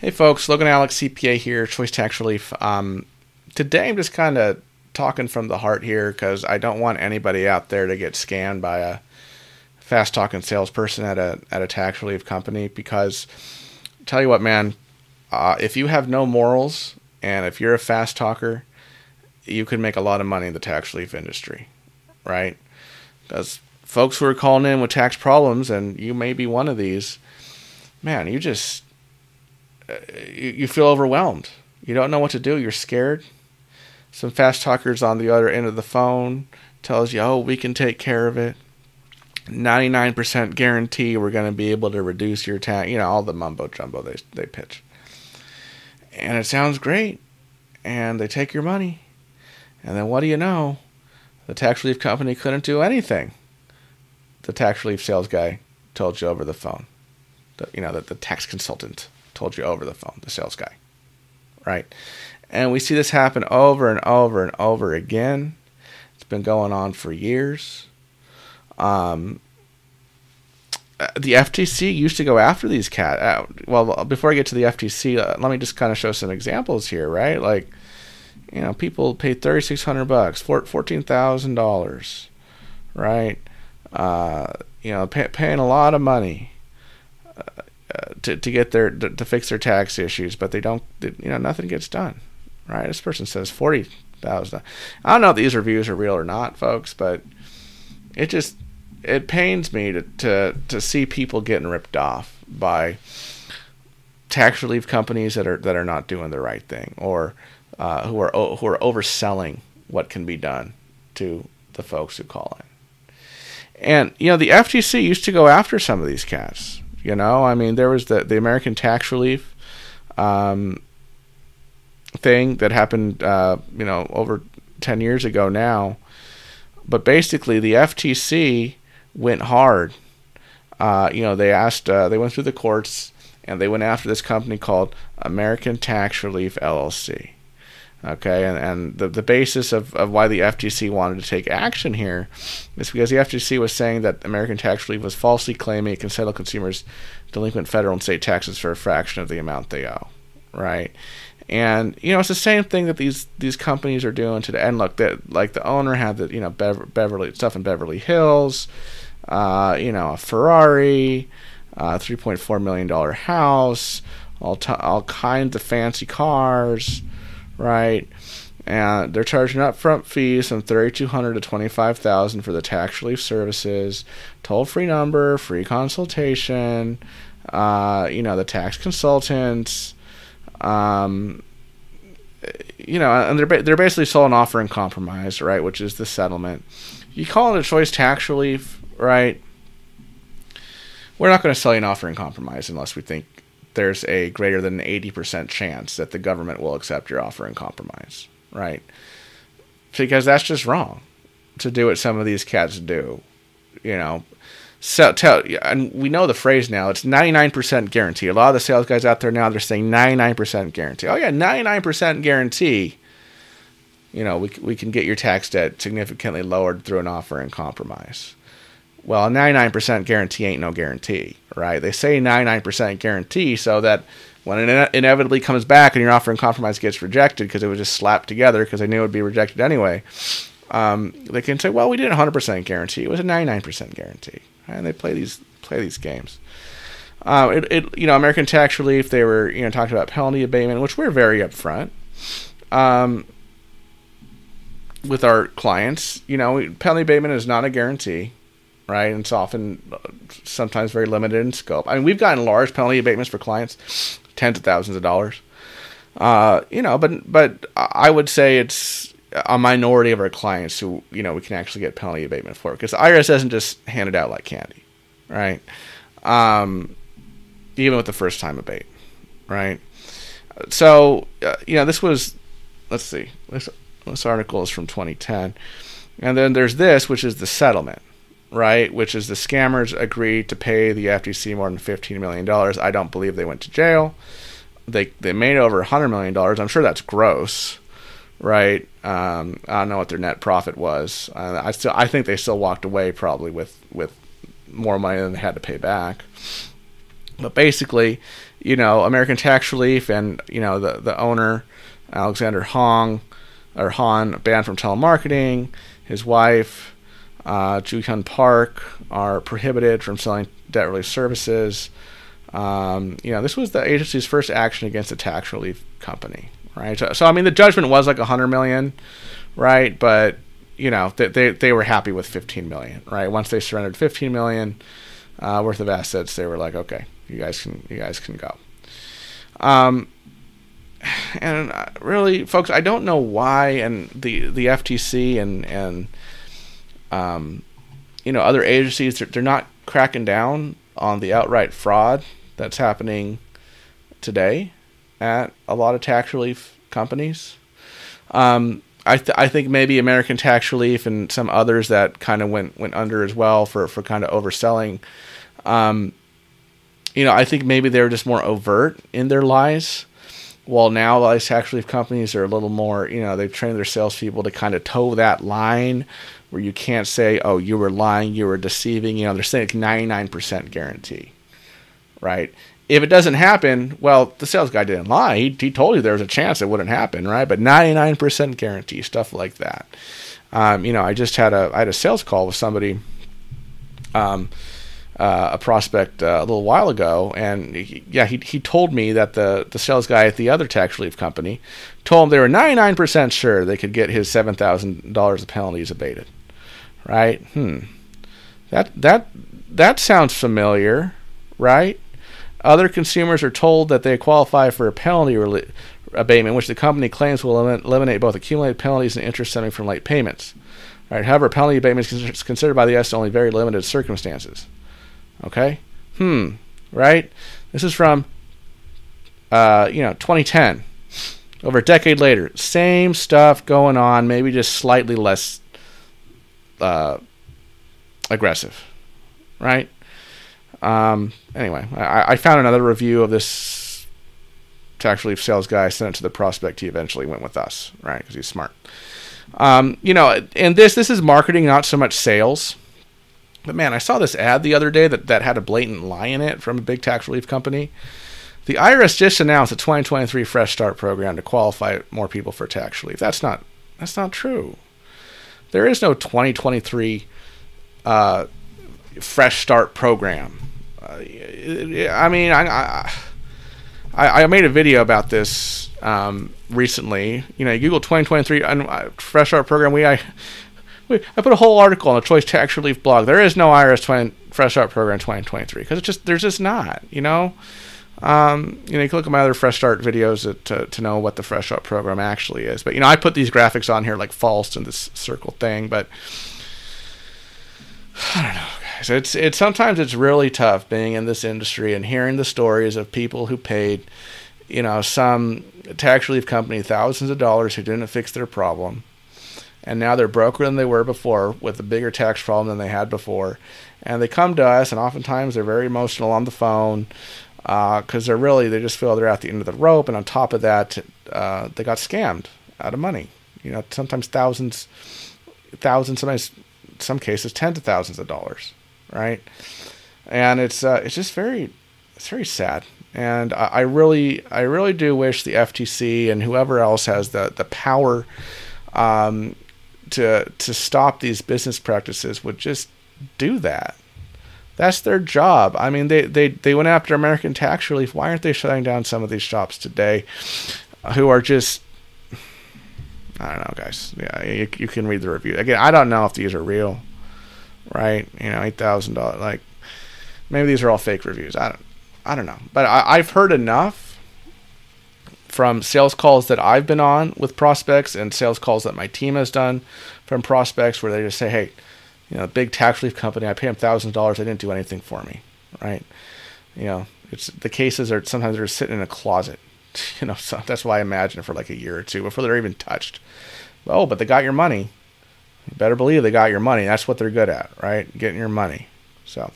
Hey folks, Logan Allec CPA here, Choice Tax Relief. Um, today I'm just kind of talking from the heart here because I don't want anybody out there to get scammed by a fast talking salesperson at a at a tax relief company. Because tell you what, man, uh, if you have no morals and if you're a fast talker, you can make a lot of money in the tax relief industry, right? Because folks who are calling in with tax problems, and you may be one of these, man, you just you, you feel overwhelmed. You don't know what to do. You're scared. Some fast talkers on the other end of the phone tells you, "Oh, we can take care of it." 99% guarantee we're going to be able to reduce your tax. You know, all the mumbo jumbo they they pitch. And it sounds great. And they take your money. And then what do you know? The tax relief company couldn't do anything. The tax relief sales guy told you over the phone. The, you know, that the tax consultant told you over the phone, the sales guy. Right? And we see this happen over and over and over again. It's been going on for years. Um, uh, the FTC used to go after these cat. Uh, well, before I get to the FTC, uh, let me just kind of show some examples here, right? Like, you know, people pay thirty six hundred bucks, fourteen thousand dollars, right? Uh, you know, pay, paying a lot of money to, to get their to, to, fix their tax issues, but they don't. you know, nothing gets done. Right? This person says forty thousand. I don't know if these reviews are real or not, folks, but it just it pains me to to to see people getting ripped off by tax relief companies that are that are not doing the right thing or uh, who are who are overselling what can be done to the folks who call in. And you know the FTC used to go after some of these cats. You know, I mean, there was the the American tax relief um, thing that happened, uh, you know, over ten years ago now. But basically, the FTC went hard. Uh, you know, they asked, uh, they went through the courts, and they went after this company called American Tax Relief LLC. Okay, and, and the, the basis of, of why the FTC wanted to take action here is because the FTC was saying that American Tax Relief was falsely claiming it can settle consumers' delinquent federal and state taxes for a fraction of the amount they owe, right? And you know, it's the same thing that these these companies are doing today. And look, that like the owner had the you know Beverly stuff in Beverly Hills, uh, you know, a Ferrari, uh, three point four million dollar house, all t- all kinds of fancy cars right? And they're charging upfront fees from thirty two hundred to twenty five thousand for the tax relief services, toll free number, free consultation, uh, you know, the tax consultants, um, you know, and they're ba- they're basically selling offer and compromise, right? Which is the settlement. You call it a choice tax relief, right? We're not going to sell you an offer and compromise unless we think there's a greater than 80% chance that the government will accept your offer and compromise, right? Because that's just wrong to do what some of these cats do, you know. So tell and we know the phrase now. It's 99% guarantee. A lot of the sales guys out there now they're saying 99% guarantee. Oh yeah, 99% guarantee. You know, we we can get your tax debt significantly lowered through an offer and compromise. Well, a 99% guarantee ain't no guarantee, right? They say 99% guarantee so that when it inevitably comes back and your offer and compromise gets rejected because it was just slapped together because they knew it would be rejected anyway, um, they can say, "Well, we did a 100% guarantee. It was a 99% guarantee," and they play these play these games. Uh, it, it, you know, American Tax Relief, they were, you know, talking about penalty abatement, which we're very upfront um, with our clients. You know, penalty abatement is not a guarantee right? And it's often uh, sometimes very limited in scope. I mean, we've gotten large penalty abatements for clients, tens of thousands of dollars. Uh, you know, but but I would say it's a minority of our clients who you know we can actually get penalty abatement for because IRS doesn't just hand it out like candy, right? Um, even with the first time abate, right? So uh, you know this was, let's see, this this article is from 2010, and then there's this which is the settlement, right? Which is the scammers agreed to pay the FTC more than $15 million. I don't believe they went to jail. They they made over $100 million. I'm sure that's gross, right? Um, I don't know what their net profit was. Uh, I still I think they still walked away probably with with more money than they had to pay back. But basically, you know, American Tax Relief and you know the the owner, Alexander Hong, or Han, banned from telemarketing. His wife, uh, Joo Hyun Park, are prohibited from selling debt relief services. Um, you know, this was the agency's first action against a tax relief company, right? So, so I mean, the judgment was like a hundred million, right? But you know, they, they they were happy with 15 million, right? Once they surrendered 15 million uh, worth of assets, they were like, okay, you guys can you guys can go. Um, and uh, really, folks, I don't know why, and the the FTC and and um, you know other agencies they're, they're not cracking down on the outright fraud that's happening today at a lot of tax relief companies. Um, I, th- I think maybe American Tax Relief and some others that kind of went went under as well for, for kind of overselling. Um, you know, I think maybe they were just more overt in their lies. While now these tax relief companies are a little more, you know, they've trained their salespeople to kind of toe that line where you can't say, "Oh, you were lying, you were deceiving." You know, they're saying ninety nine percent guarantee, right? if it doesn't happen, well, the sales guy didn't lie. He, he told you there was a chance it wouldn't happen, right? But 99% guarantee, stuff like that. Um, you know, I just had a I had a sales call with somebody, um, uh, a prospect uh, a little while ago, and he, yeah, he he told me that the the sales guy at the other tax relief company told him they were 99% sure they could get his seven thousand dollars of penalties abated, right? Hmm, that that that sounds familiar, right? Other consumers are told that they qualify for a penalty abatement, which the company claims will eliminate both accumulated penalties and interest stemming from late payments. Right. However, penalty abatement is considered by the S only very limited circumstances. Okay. Hmm. Right. This is from, uh, you know, 2010. Over a decade later, same stuff going on, maybe just slightly less uh, aggressive. Right. Um, anyway, I, I, found another review of this tax relief sales guy. Sent it to the prospect. He eventually went with us, right? Because he's smart. Um, you know, and this this is marketing, not so much sales. But man, I saw this ad the other day that, that had a blatant lie in it from a big tax relief company. The IRS just announced a 2023 Fresh Start program to qualify more people for tax relief. That's not that's not true. There is no 2023 uh, Fresh Start program. I mean, I, I, I made a video about this um, recently. You know, Google 2023 uh, Fresh Start Program. We I, I put a whole article on the Choice Tax Relief blog. There is no IRS 20, Fresh Start Program 2023 because it's just there's just not. You know, um, you know, you can look at my other Fresh Start videos to, to know what the Fresh Start program actually is. But you know, I put these graphics on here like false and this circle thing, but I don't know guys. It's it's sometimes it's really tough being in this industry and hearing the stories of people who paid, you know, some tax relief company thousands of dollars who didn't fix their problem, and now they're broker than they were before with a bigger tax problem than they had before, and they come to us and oftentimes they're very emotional on the phone because uh, they're really they just feel they're at the end of the rope, and on top of that, uh, they got scammed out of money. You know, sometimes thousands, thousands, sometimes some cases tens of thousands of dollars right? And it's uh, it's just very it's very sad. And I, I, really I really do wish the FTC and whoever else has the the power um, to to stop these business practices would just do that. That's their job. I mean, they, they, they went after American tax relief. Why aren't they shutting down some of these shops today uh, who are just I don't know, guys. Yeah, you, you can read the review. Again, I don't know if these are real right? You know, eight thousand dollars. Like maybe these are all fake reviews. I don't, I don't know. But I, I've heard enough from sales calls that I've been on with prospects and sales calls that my team has done from prospects where they just say, hey, you know, big tax relief company, I pay them thousands of dollars, they didn't do anything for me, right? You know, it's the cases are sometimes they're sitting in a closet. You know, so that's why I imagine for like a year or two before they're even touched. Oh, but they got your money. You better believe they got your money. That's what they're good at, right? Getting your money. So,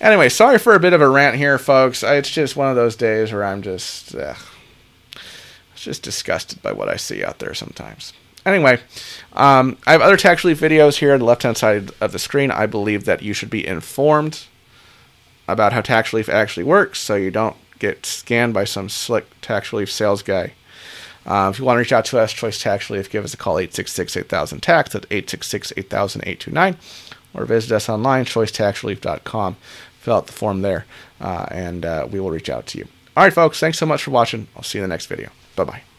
anyway, sorry for a bit of a rant here, folks. It's just one of those days where I'm just, ugh, just disgusted by what I see out there sometimes. Anyway, um, I have other tax relief videos here on the left hand side of the screen. I believe that you should be informed about how tax relief actually works so you don't get scanned by some slick tax relief sales guy. Uh, if you want to reach out to us, Choice Tax Relief, give us a call 866 8000 tax. at 866 8000 829. Or visit us online, choicetaxrelief.com. Fill out the form there, uh, and uh, we will reach out to you. All right, folks, thanks so much for watching. I'll see you in the next video. Bye bye.